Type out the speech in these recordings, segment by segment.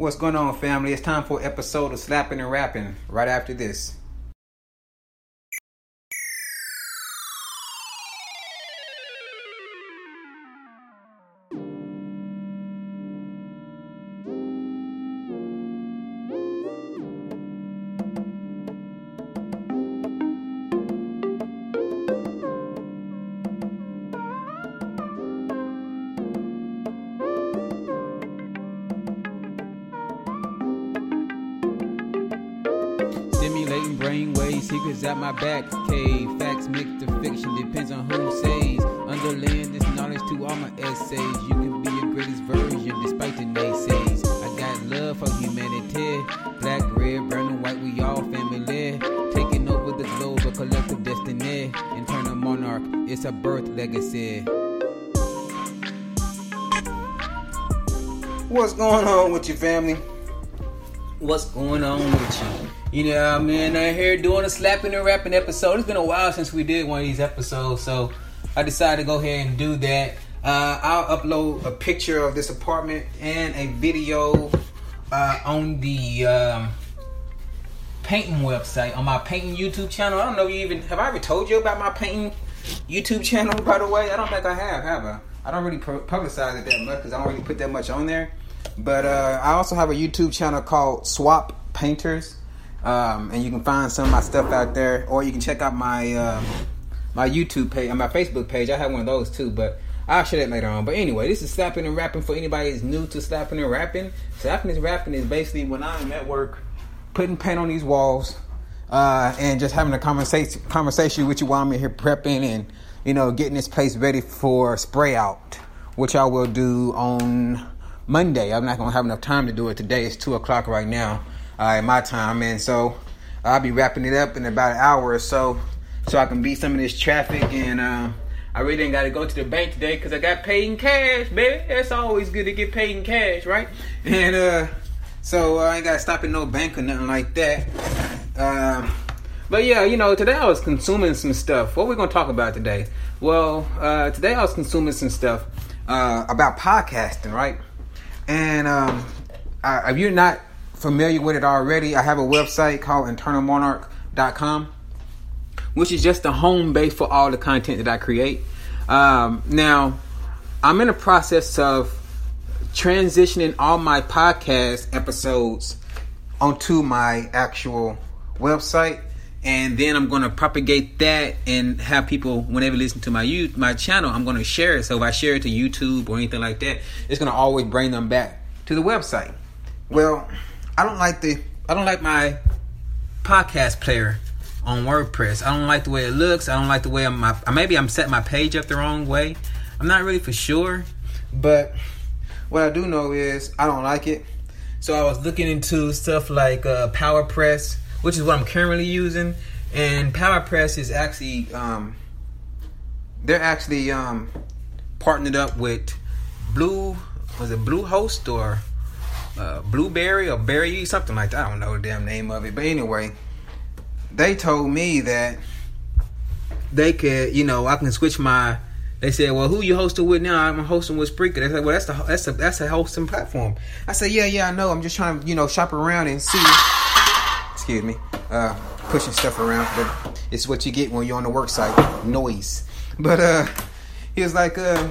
What's going on, family? It's time for episode of Slapping and Rapping right after this. Back cave. Facts mixed to fiction, depends on who says. Underlaying this knowledge to all my essays. You can be your greatest version despite the naysays. I got love for humanity. Black, red, brown, and white, we all family. Taking over the globe, a collective destiny. Internal monarch, it's a birth legacy. What's going on with your family? What's going on with you? You know, what I mean, I'm here doing a slapping and rapping episode. It's been a while since we did one of these episodes, so I decided to go ahead and do that. Uh, I'll upload a picture of this apartment and a video uh, on the um, painting website on my painting YouTube channel. I don't know if you even have I ever told you about my painting YouTube channel. By the way, I don't think I have. Have I? I don't really pu- publicize it that much because I don't really put that much on there. But uh, I also have a YouTube channel called Swap Painters, um, and you can find some of my stuff out there, or you can check out my um, my YouTube page and my Facebook page. I have one of those too, but I'll share that later on. But anyway, this is slapping and rapping for anybody that's new to slapping and rapping. Slapping and rapping is basically when I'm at work, putting paint on these walls, uh, and just having a conversation conversation with you while I'm in here prepping and you know getting this place ready for spray out, which I will do on Monday. I'm not gonna have enough time to do it today. It's two o'clock right now uh, my time, and so I'll be wrapping it up in about an hour or so, so I can beat some of this traffic. And uh, I really ain't got to go to the bank today because I got paid in cash, baby. That's always good to get paid in cash, right? And uh, so I ain't got to stop at no bank or nothing like that. Um, but yeah, you know, today I was consuming some stuff. What we gonna talk about today? Well, uh, today I was consuming some stuff uh, about podcasting, right? And um, I, if you're not familiar with it already, I have a website called internalmonarch.com, which is just the home base for all the content that I create. Um, now, I'm in the process of transitioning all my podcast episodes onto my actual website and then I'm going to propagate that and have people whenever listen to my you my channel I'm going to share it so if I share it to YouTube or anything like that it's going to always bring them back to the website well I don't like the I don't like my podcast player on WordPress. I don't like the way it looks. I don't like the way I'm my, maybe I'm setting my page up the wrong way. I'm not really for sure but what I do know is I don't like it. So I was looking into stuff like uh, PowerPress which is what I'm currently using. And PowerPress is actually um, they're actually um, partnered up with Blue was it Bluehost or uh, Blueberry or Berry something like that. I don't know the damn name of it, but anyway, they told me that they could, you know, I can switch my. They said, "Well, who you hosting with now?" I'm hosting with Spreaker. They said, "Well, that's the that's a that's a hosting platform." I said, "Yeah, yeah, I know. I'm just trying to, you know, shop around and see." excuse me, uh, pushing stuff around, but it's what you get when you're on the work site, noise. But uh, he was like, uh,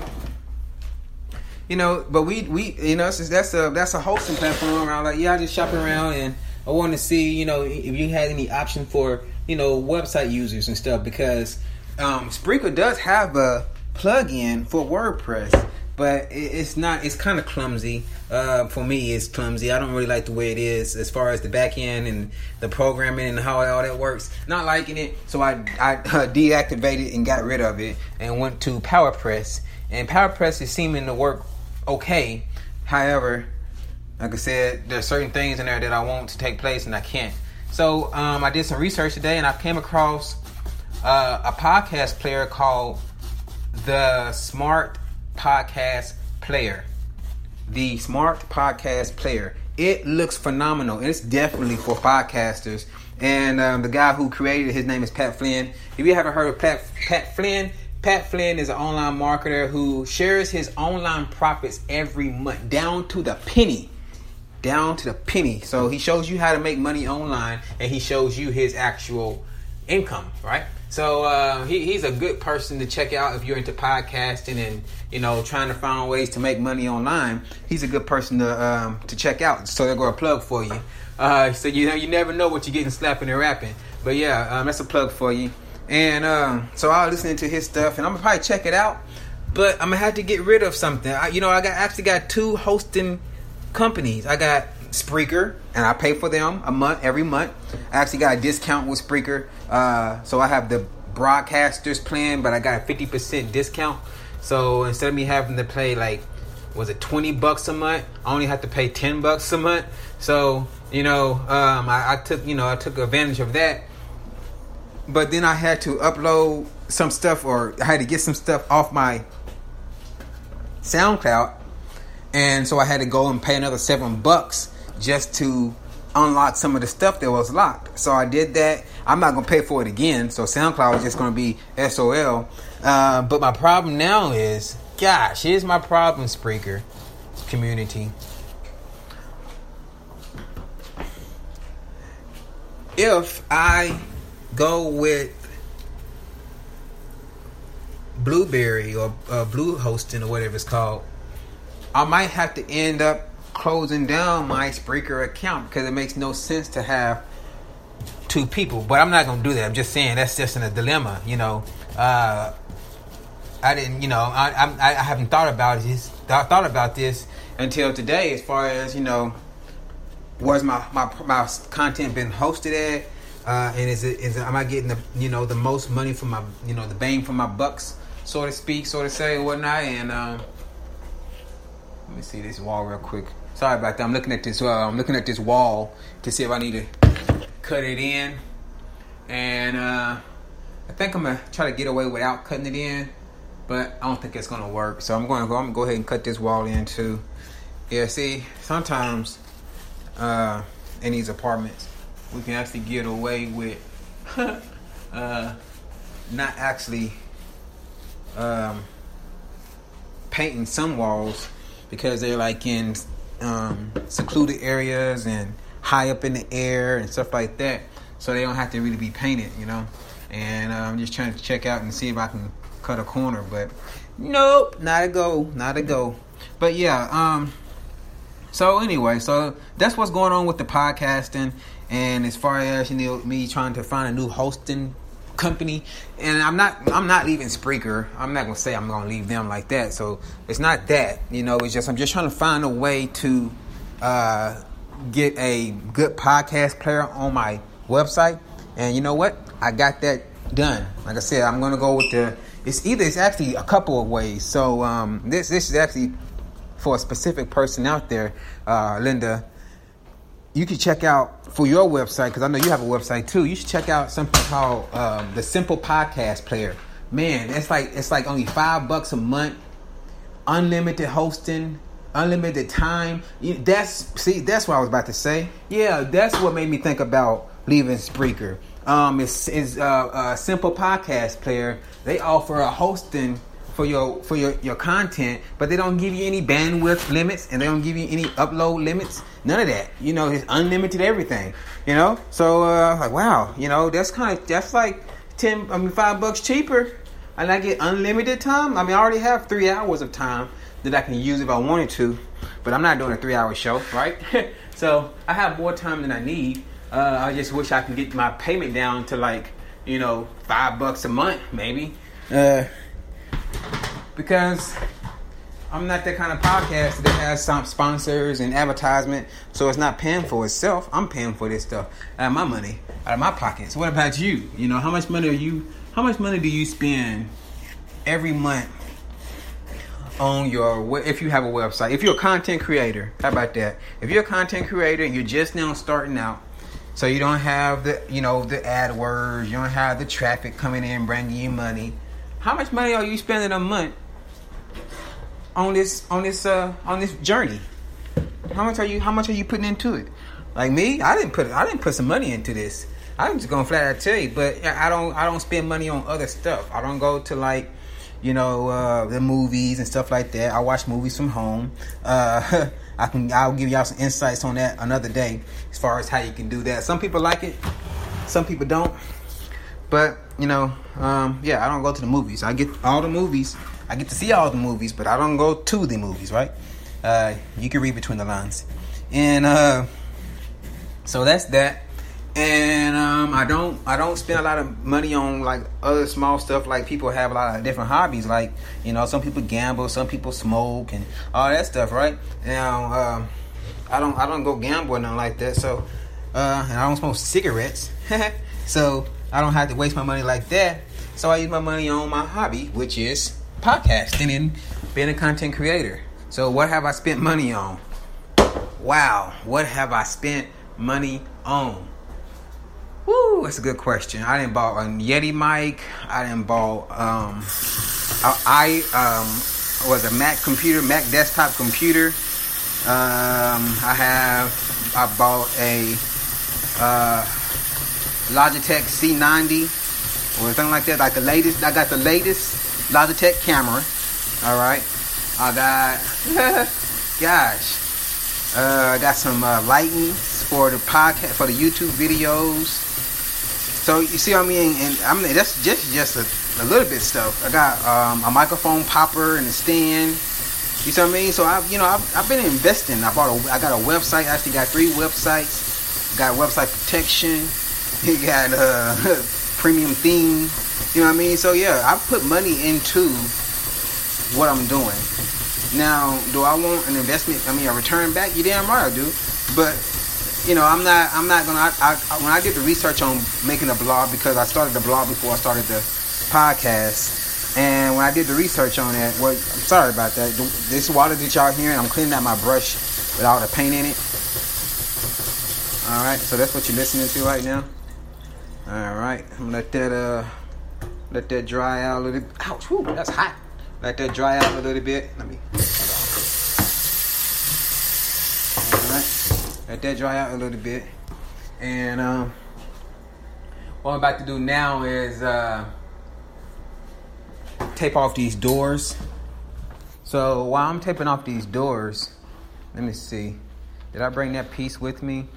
you know, but we we you know that's a that's a hosting platform. I was like, yeah, I just shopping around and I wanted to see you know if you had any option for you know website users and stuff because um, Spreaker does have a plug-in for WordPress but it's not it's kind of clumsy. Uh, for me it's clumsy. I don't really like the way it is as far as the back end and the programming and how all that works. Not liking it so i, I uh, deactivated and got rid of it and went to powerpress. And powerpress is seeming to work okay however like i said there's certain things in there that i want to take place and i can't so um, i did some research today and i came across uh, a podcast player called the smart podcast player. The smart podcast player. It looks phenomenal. It's definitely for podcasters. And um, the guy who created it, his name is Pat Flynn. If you haven't heard of Pat, Pat Flynn, Pat Flynn is an online marketer who shares his online profits every month down to the penny. down to the penny. So he shows you how to make money online, and he shows you his actual income, right? So uh, he, he's a good person to check out if you're into podcasting and you know trying to find ways to make money online. He's a good person to um, to check out. So they're going to plug for you. Uh, so you know you never know what you're getting slapping and rapping. But yeah, um, that's a plug for you. And um, so I was listening to his stuff, and I'm gonna probably check it out. But I'm gonna have to get rid of something. I, you know, I got actually got two hosting companies. I got Spreaker, and I pay for them a month every month. I actually got a discount with Spreaker, uh, so I have the broadcasters plan, but I got a fifty percent discount. So instead of me having to pay like was it twenty bucks a month, I only have to pay ten bucks a month. So you know, um, I, I took you know I took advantage of that. But then I had to upload some stuff, or I had to get some stuff off my SoundCloud, and so I had to go and pay another seven bucks just to unlock some of the stuff that was locked. So I did that. I'm not gonna pay for it again. So SoundCloud is just gonna be SOL. Uh, but my problem now is, gosh, here's my problem, Spreaker community. If I go with Blueberry or uh, Blue Hosting or whatever it's called, I might have to end up closing down my Spreaker account because it makes no sense to have two people. But I'm not gonna do that. I'm just saying that's just in a dilemma. You know, uh, I didn't. You know, I, I, I haven't thought about this. Thought about this until today. As far as you know, where's my my my content been hosted at? Uh, and is it is it, am I getting the you know the most money for my you know the bang for my bucks, so to speak, so to say, or whatnot? And um, let me see this wall real quick. Sorry about that. I'm looking at this. Uh, I'm looking at this wall to see if I need to cut it in, and uh, I think I'm gonna try to get away without cutting it in, but I don't think it's gonna work. So I'm going to go. I'm gonna go ahead and cut this wall in too. Yeah. See, sometimes uh, in these apartments, we can actually get away with uh, not actually um, painting some walls because they're like in um, secluded areas and high up in the air and stuff like that. So they don't have to really be painted, you know. And uh, I'm just trying to check out and see if I can cut a corner, but nope, not a go, not a go. But yeah, um. So anyway, so that's what's going on with the podcasting, and as far as you know, me trying to find a new hosting company, and I'm not I'm not leaving Spreaker. I'm not gonna say I'm gonna leave them like that. So it's not that you know. It's just I'm just trying to find a way to uh, get a good podcast player on my website. And you know what? I got that done. Like I said, I'm gonna go with the. It's either it's actually a couple of ways. So um, this this is actually for a specific person out there, uh, Linda you can check out for your website because I know you have a website too. You should check out something called um, the Simple Podcast Player. Man, it's like it's like only five bucks a month, unlimited hosting, unlimited time. That's see, that's what I was about to say. Yeah, that's what made me think about leaving Spreaker. Um, it's, it's uh, a simple podcast player. They offer a hosting for your for your, your content, but they don't give you any bandwidth limits and they don't give you any upload limits. None of that. You know, it's unlimited everything. You know, so uh, like wow, you know that's kind of that's like ten. I mean, five bucks cheaper, and I get unlimited time. I mean, I already have three hours of time that I can use if I wanted to, but I'm not doing a three hour show, right? so I have more time than I need. Uh, I just wish I could get my payment down to like you know five bucks a month, maybe. Uh, because I'm not that kind of podcast that has some sponsors and advertisement, so it's not paying for itself. I'm paying for this stuff out of my money, out of my pockets. What about you? You know, how much money are you? How much money do you spend every month on your? If you have a website, if you're a content creator, how about that? If you're a content creator and you're just now starting out, so you don't have the, you know, the AdWords, you don't have the traffic coming in bringing you money. How much money are you spending a month on this on this uh on this journey? How much are you how much are you putting into it? Like me, I didn't put I didn't put some money into this. I'm just gonna flat out tell you, but I don't I don't spend money on other stuff. I don't go to like you know uh, the movies and stuff like that. I watch movies from home. Uh, I can I'll give y'all some insights on that another day as far as how you can do that. Some people like it, some people don't. But you know, um, yeah, I don't go to the movies. I get all the movies. I get to see all the movies, but I don't go to the movies. Right? Uh, you can read between the lines, and uh, so that's that and um, I don't I don't spend a lot of money on like other small stuff like people have a lot of different hobbies like you know some people gamble some people smoke and all that stuff right now um, I don't I don't go gamble or nothing like that so uh, and I don't smoke cigarettes so I don't have to waste my money like that so I use my money on my hobby which is podcasting and being a content creator so what have I spent money on wow what have I spent money on Woo, that's a good question. I didn't buy a Yeti mic. I didn't buy um, I, I um was a Mac computer, Mac desktop computer. Um, I have I bought a uh, Logitech C90 or something like that, like the latest. I got the latest Logitech camera. All right, I got gosh, uh, I got some uh, for the podcast for the YouTube videos. So you see what I mean? And I mean that's just just a, a little bit stuff. I got um, a microphone popper and a stand. You see what I mean? So I've you know, I've, I've been investing. I bought a, I got a website. I actually got three websites. Got website protection. You got uh, premium theme. You know what I mean? So yeah, I put money into what I'm doing. Now, do I want an investment? I mean, a return back? You damn right I do. But you know, I'm not, I'm not gonna. I, I, when I did the research on making a blog, because I started the blog before I started the podcast, and when I did the research on it, well, I'm sorry about that. This water that y'all hearing, I'm cleaning out my brush with all the paint in it. All right, so that's what you're listening to right now. All right, I'm gonna let that uh, let that dry out a little. bit. Ouch! Whew, that's hot. Let that dry out a little bit. Let me. All right, let that dry out a little bit. And um, what I'm about to do now is uh, tape off these doors. So while I'm taping off these doors, let me see. Did I bring that piece with me?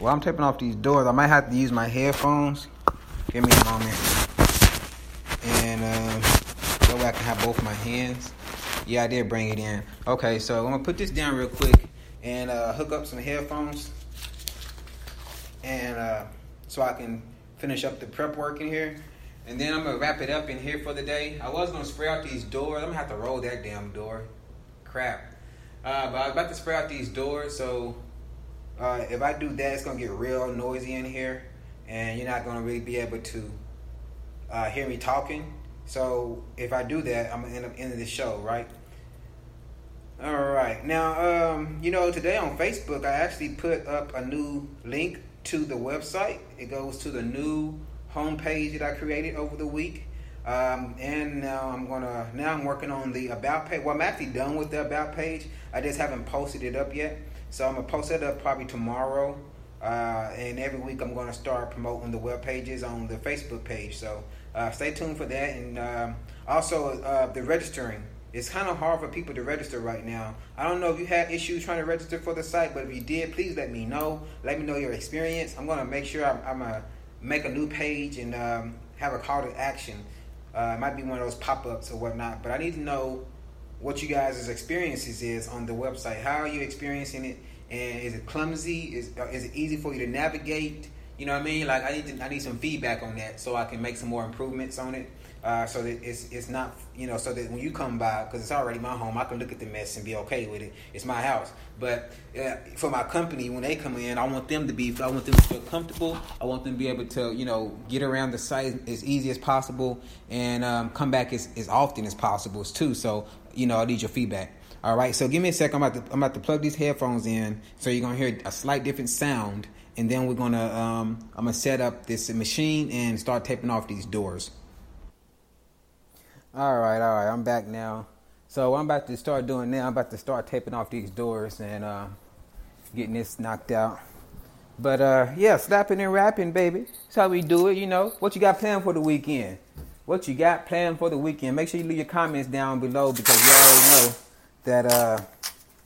While I'm taping off these doors, I might have to use my headphones. Give me a moment. And uh, so I can have both my hands. Yeah, I did bring it in. Okay, so I'm gonna put this down real quick and uh, hook up some headphones, and uh, so I can finish up the prep work in here. And then I'm gonna wrap it up in here for the day. I was gonna spray out these doors. I'm gonna have to roll that damn door. Crap. Uh, but I was about to spray out these doors, so uh, if I do that, it's gonna get real noisy in here, and you're not gonna really be able to uh, hear me talking. So if I do that, I'm gonna end up ending the show, right? All right. Now, um, you know, today on Facebook, I actually put up a new link to the website. It goes to the new homepage that I created over the week. Um, and now I'm gonna now I'm working on the about page. Well, I'm actually done with the about page. I just haven't posted it up yet. So I'm gonna post it up probably tomorrow. Uh, and every week I'm gonna start promoting the web pages on the Facebook page. So uh, stay tuned for that. And um, also uh, the registering it's kind of hard for people to register right now. I don't know if you had issues trying to register for the site, but if you did, please let me know. Let me know your experience. I'm gonna make sure I'm, I'm gonna make a new page and um, have a call to action. Uh, it might be one of those pop-ups or whatnot, but I need to know what you guys' experiences is on the website. How are you experiencing it? And is it clumsy? Is uh, is it easy for you to navigate? You know what I mean? Like I need to, I need some feedback on that so I can make some more improvements on it uh, so that it's it's not you know so that when you come by because it's already my home I can look at the mess and be okay with it it's my house but uh, for my company when they come in I want them to be I want them to feel comfortable I want them to be able to you know get around the site as easy as possible and um, come back as, as often as possible too so you know I need your feedback all right so give me a second I'm about to I'm about to plug these headphones in so you're gonna hear a slight different sound and then we're gonna um, I'm gonna set up this machine and start taping off these doors all right, all right. I'm back now. So I'm about to start doing now, I'm about to start taping off these doors and uh, getting this knocked out. But uh, yeah, slapping and rapping, baby. That's how we do it, you know. What you got planned for the weekend? What you got planned for the weekend? Make sure you leave your comments down below because you already know that uh,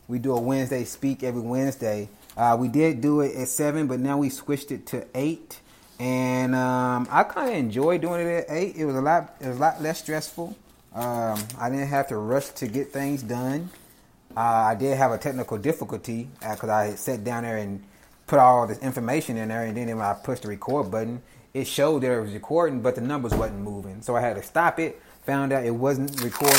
we do a Wednesday speak every Wednesday. Uh, we did do it at seven, but now we switched it to eight, and um, I kind of enjoy doing it at eight. It was a lot, it was a lot less stressful. Um, I didn't have to rush to get things done. Uh, I did have a technical difficulty because uh, I sat down there and put all this information in there, and then when I pushed the record button, it showed that it was recording, but the numbers wasn't moving. So I had to stop it. Found out it wasn't recording.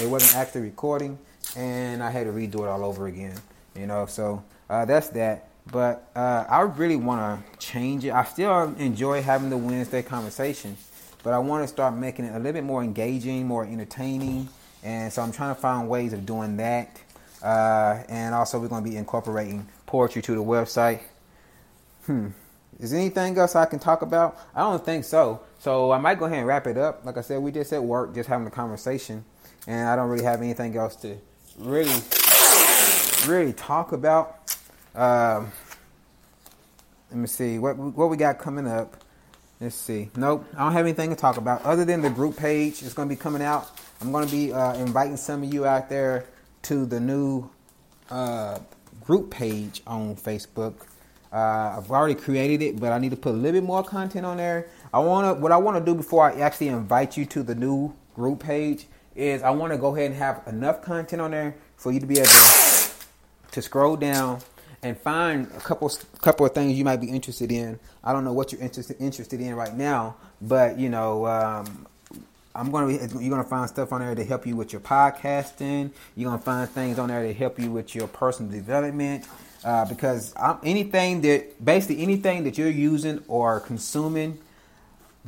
It wasn't actually recording, and I had to redo it all over again. You know, so uh, that's that. But uh, I really want to change it. I still enjoy having the Wednesday conversation, but I want to start making it a little bit more engaging, more entertaining. And so I'm trying to find ways of doing that. Uh, and also, we're going to be incorporating poetry to the website. Hmm. Is there anything else I can talk about? I don't think so. So I might go ahead and wrap it up. Like I said, we just at work, just having a conversation, and I don't really have anything else to really, really talk about. Um, let me see what what we got coming up. Let's see. Nope, I don't have anything to talk about other than the group page. It's going to be coming out. I'm going to be uh, inviting some of you out there to the new uh, group page on Facebook. Uh, I've already created it, but I need to put a little bit more content on there. I want to what I want to do before I actually invite you to the new group page is I want to go ahead and have enough content on there for you to be able to, to scroll down and find a couple couple of things you might be interested in. I don't know what you're interested interested in right now, but you know, um, I'm gonna you're gonna find stuff on there to help you with your podcasting. You're gonna find things on there to help you with your personal development. Uh, because I'm, anything that basically anything that you're using or consuming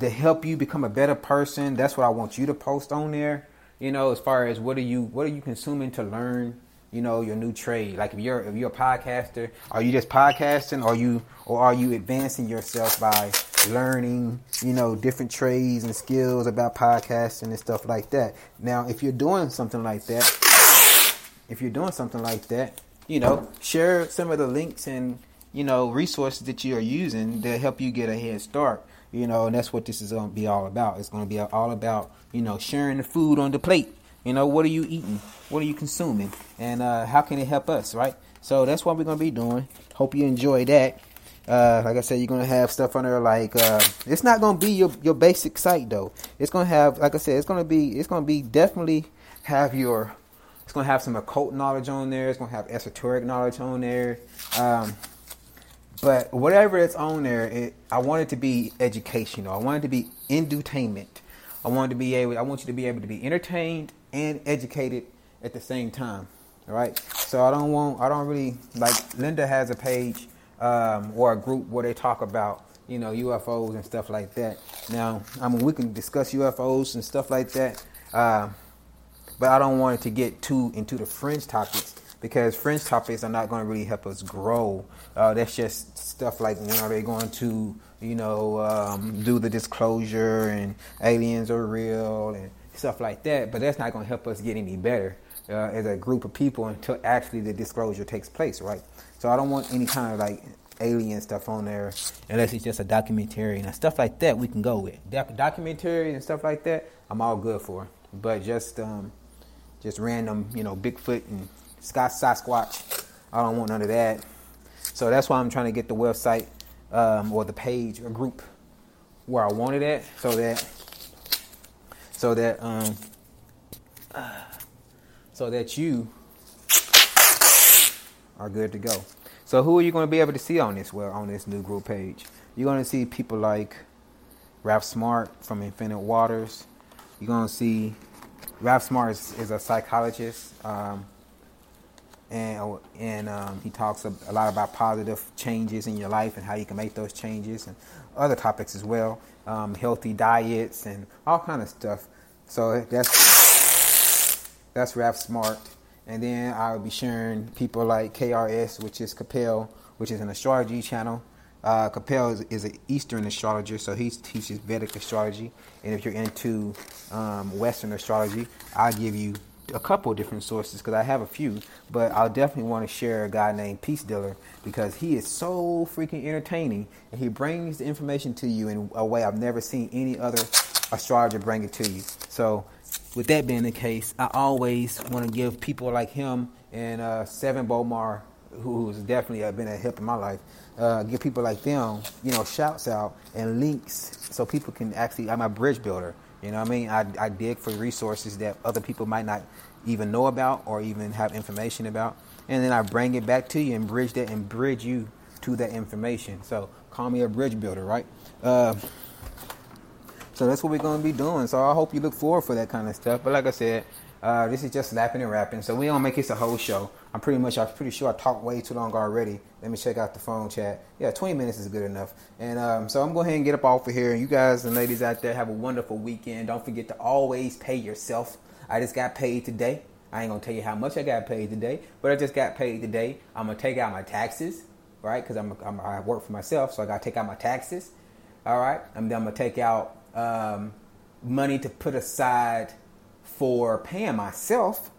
to help you become a better person, that's what I want you to post on there. You know, as far as what are you what are you consuming to learn you know your new trade like if you're if you're a podcaster are you just podcasting or you or are you advancing yourself by learning you know different trades and skills about podcasting and stuff like that now if you're doing something like that if you're doing something like that you know share some of the links and you know resources that you are using to help you get a head start you know and that's what this is going to be all about it's going to be all about you know sharing the food on the plate you know, what are you eating? What are you consuming? And uh, how can it help us, right? So that's what we're going to be doing. Hope you enjoy that. Uh, like I said, you're gonna have stuff on there like uh, it's not gonna be your your basic site though. It's gonna have, like I said, it's gonna be it's gonna be definitely have your it's gonna have some occult knowledge on there. It's gonna have esoteric knowledge on there. Um, but whatever it's on there, it, I want it to be educational. I want it to be entertainment. I want to be able. I want you to be able to be entertained and educated at the same time. All right. So I don't want. I don't really like. Linda has a page um, or a group where they talk about you know UFOs and stuff like that. Now, I mean, we can discuss UFOs and stuff like that, uh, but I don't want it to get too into the fringe topics because fringe topics are not going to really help us grow. Uh, that's just stuff like when are they going to, you know, um, do the disclosure and aliens are real and stuff like that. But that's not going to help us get any better uh, as a group of people until actually the disclosure takes place, right? So I don't want any kind of like alien stuff on there unless it's just a documentary and stuff like that we can go with. Doc- documentary and stuff like that, I'm all good for. But just um, just random, you know, Bigfoot and Scott Sasquatch, I don't want none of that. So that's why I'm trying to get the website um, or the page or group where I wanted it, so that so that um, so that you are good to go. So who are you going to be able to see on this well on this new group page? You're going to see people like Ralph Smart from Infinite Waters. You're going to see Ralph Smart is, is a psychologist, um, and and um, he talks a, a, lot about positive changes in your life and how you can make those changes, and other topics as well, um, healthy diets and all kind of stuff. So that's that's Ralph Smart. And then I will be sharing people like KRS, which is Capel, which is an astrology channel. Uh, Capel is, is, an Eastern astrologer, so he teaches Vedic astrology. And if you're into um, Western astrology, I'll give you a couple different sources because I have a few, but I'll definitely want to share a guy named Peace Dealer because he is so freaking entertaining and he brings the information to you in a way I've never seen any other astrologer bring it to you. So with that being the case, I always want to give people like him and uh, Seven Bomar, who's definitely been a help in my life, uh, give people like them, you know, shouts out and links so people can actually. I'm a bridge builder. You know what I mean? I, I dig for resources that other people might not even know about or even have information about, and then I bring it back to you and bridge that and bridge you to that information. So call me a bridge builder, right? Uh, so that's what we're going to be doing. So I hope you look forward for that kind of stuff. But like I said, uh, this is just lapping and rapping. So we don't make this a whole show. I'm pretty much, I'm pretty sure I talked way too long already. Let me check out the phone chat. Yeah, 20 minutes is good enough. And um, so I'm going ahead and get up off of here. You guys and ladies out there have a wonderful weekend. Don't forget to always pay yourself. I just got paid today. I ain't gonna tell you how much I got paid today, but I just got paid today. I'm gonna take out my taxes, right? Because I'm, I'm, i work for myself, so I gotta take out my taxes. All right, and then I'm gonna take out um, money to put aside for paying myself,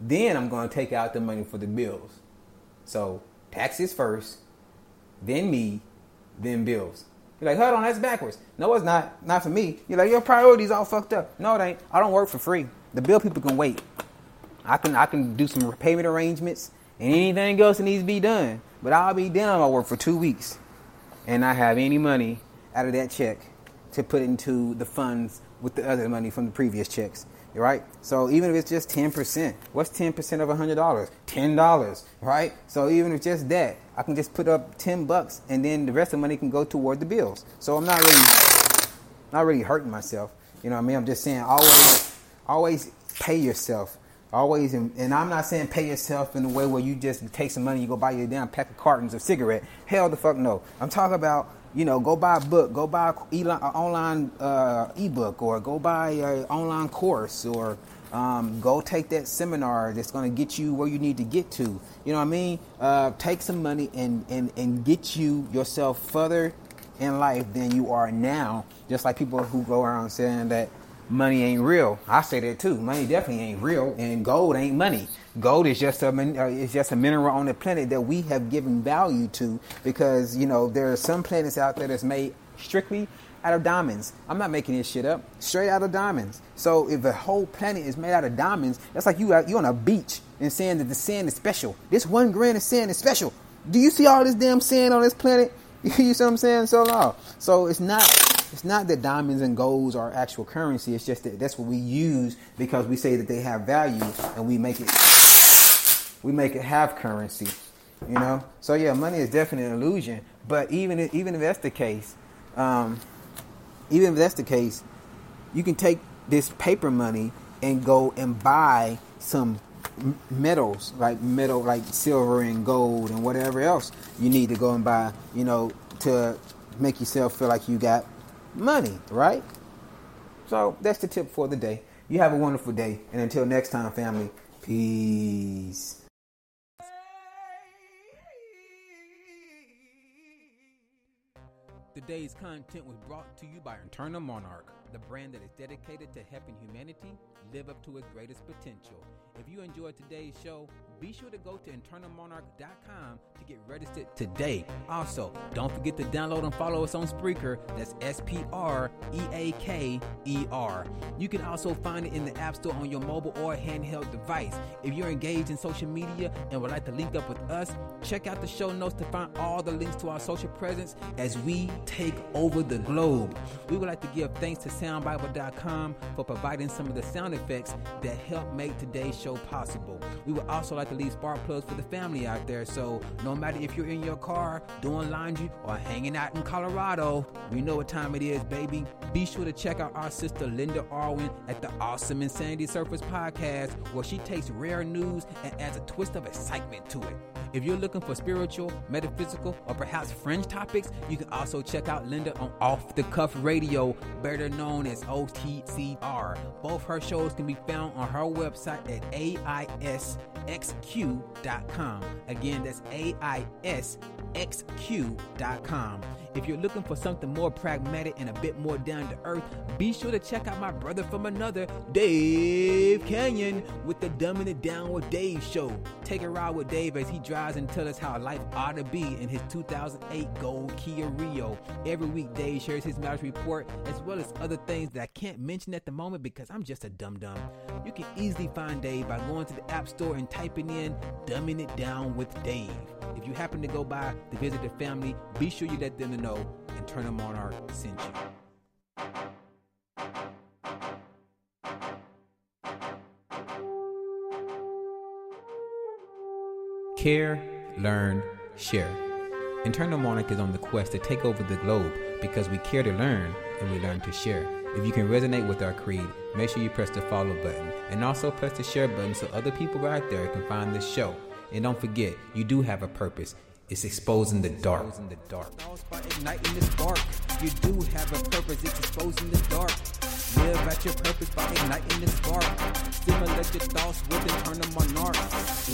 then I'm going to take out the money for the bills. So taxes first, then me, then bills. You're like, hold on, that's backwards. No, it's not. Not for me. You're like, your priorities all fucked up. No, it ain't. I don't work for free. The bill people can wait. I can I can do some repayment arrangements and anything else that needs to be done. But I'll be done my work for two weeks and not have any money out of that check to put into the funds with the other money from the previous checks. Right? So even if it's just 10%, what's 10% of $100? $10, right? So even if just that, I can just put up 10 bucks and then the rest of the money can go toward the bills. So I'm not really not really hurting myself. You know what I mean? I'm just saying always always pay yourself. Always, and I'm not saying pay yourself in a way where you just take some money, you go buy your damn pack of cartons of cigarette. Hell the fuck no. I'm talking about you know, go buy a book, go buy an online uh, ebook, or go buy an online course, or um, go take that seminar that's going to get you where you need to get to. You know what I mean? Uh, take some money and, and, and get you yourself further in life than you are now. Just like people who go around saying that money ain't real. I say that too. Money definitely ain't real, and gold ain't money. Gold is just a uh, it's just a mineral on the planet that we have given value to because you know there are some planets out there that's made strictly out of diamonds. I'm not making this shit up. Straight out of diamonds. So if the whole planet is made out of diamonds, that's like you you on a beach and saying that the sand is special. This one grain of sand is special. Do you see all this damn sand on this planet? you see what I'm saying? So no. So it's not it's not that diamonds and golds are actual currency. It's just that that's what we use because we say that they have value and we make it we make it have currency. You know. So yeah, money is definitely an illusion. But even if, even if that's the case, um, even if that's the case, you can take this paper money and go and buy some metals like metal like silver and gold and whatever else you need to go and buy you know to make yourself feel like you got money, right? So that's the tip for the day. You have a wonderful day. And until next time, family, peace. Today's content was brought to you by Internal Monarch, the brand that is dedicated to helping humanity live up to its greatest potential. If you enjoyed today's show, be sure to go to internalmonarch.com to get registered today. Also, don't forget to download and follow us on Spreaker. That's S P R E A K E R. You can also find it in the App Store on your mobile or handheld device. If you're engaged in social media and would like to link up with us, check out the show notes to find all the links to our social presence as we take over the globe. We would like to give thanks to soundbible.com for providing some of the sound effects that help make today's show possible. We would also like leave spark plugs for the family out there. So no matter if you're in your car, doing laundry, or hanging out in Colorado, we know what time it is, baby. Be sure to check out our sister Linda Arwin at the Awesome Insanity Surface podcast, where she takes rare news and adds a twist of excitement to it. If you're looking for spiritual, metaphysical, or perhaps fringe topics, you can also check out Linda on Off the Cuff Radio, better known as OTCR. Both her shows can be found on her website at AISXQ.com. Again, that's AISXQ xq.com. If you're looking for something more pragmatic and a bit more down to earth, be sure to check out my brother from another, Dave Canyon, with the Dumbing It Down with Dave show. Take a ride with Dave as he drives and tells us how life ought to be in his 2008 Gold Kia Rio. Every week, Dave shares his marriage report as well as other things that I can't mention at the moment because I'm just a dum dum. You can easily find Dave by going to the App Store and typing in Dumbing It Down with Dave. If you happen to go by to visit the family, be sure you let them know and Internal Monarch sent you. Care, learn, share. Internal Monarch is on the quest to take over the globe because we care to learn and we learn to share. If you can resonate with our creed, make sure you press the follow button and also press the share button so other people out there can find this show. And don't forget, you do have a purpose. It's exposing the dark. Exposing the dark. You do have a purpose. It's exposing the dark. Live at your purpose by igniting the spark. Stimulate your thoughts with internal monarch.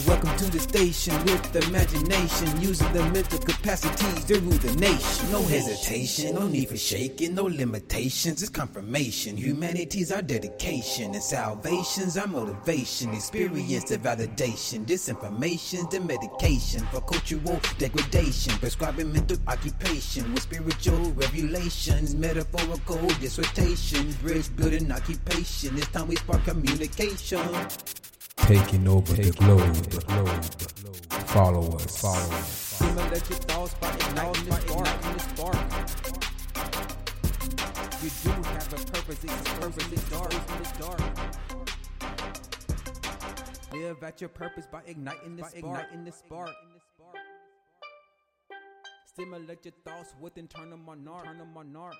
Welcome to the station with imagination, using the mental capacities to rule the nation. No hesitation, no need for shaking, no limitations. It's confirmation. Humanity's our dedication, and salvation's our motivation. Experience the validation. Disinformation's the medication for cultural degradation. Prescribing mental occupation with spiritual revelations, metaphorical dissertation, bridge building occupation. It's time we spark communication. Taking over the globe. The globe. Follow us. Follow us. Stimulate your thoughts by igniting the spark. You do have a purpose. It's purpose. It's dark. It's dark. Live at your purpose by igniting the spark. Igniting the spark. Stimulate your thoughts with internal monarch. Internal monarch.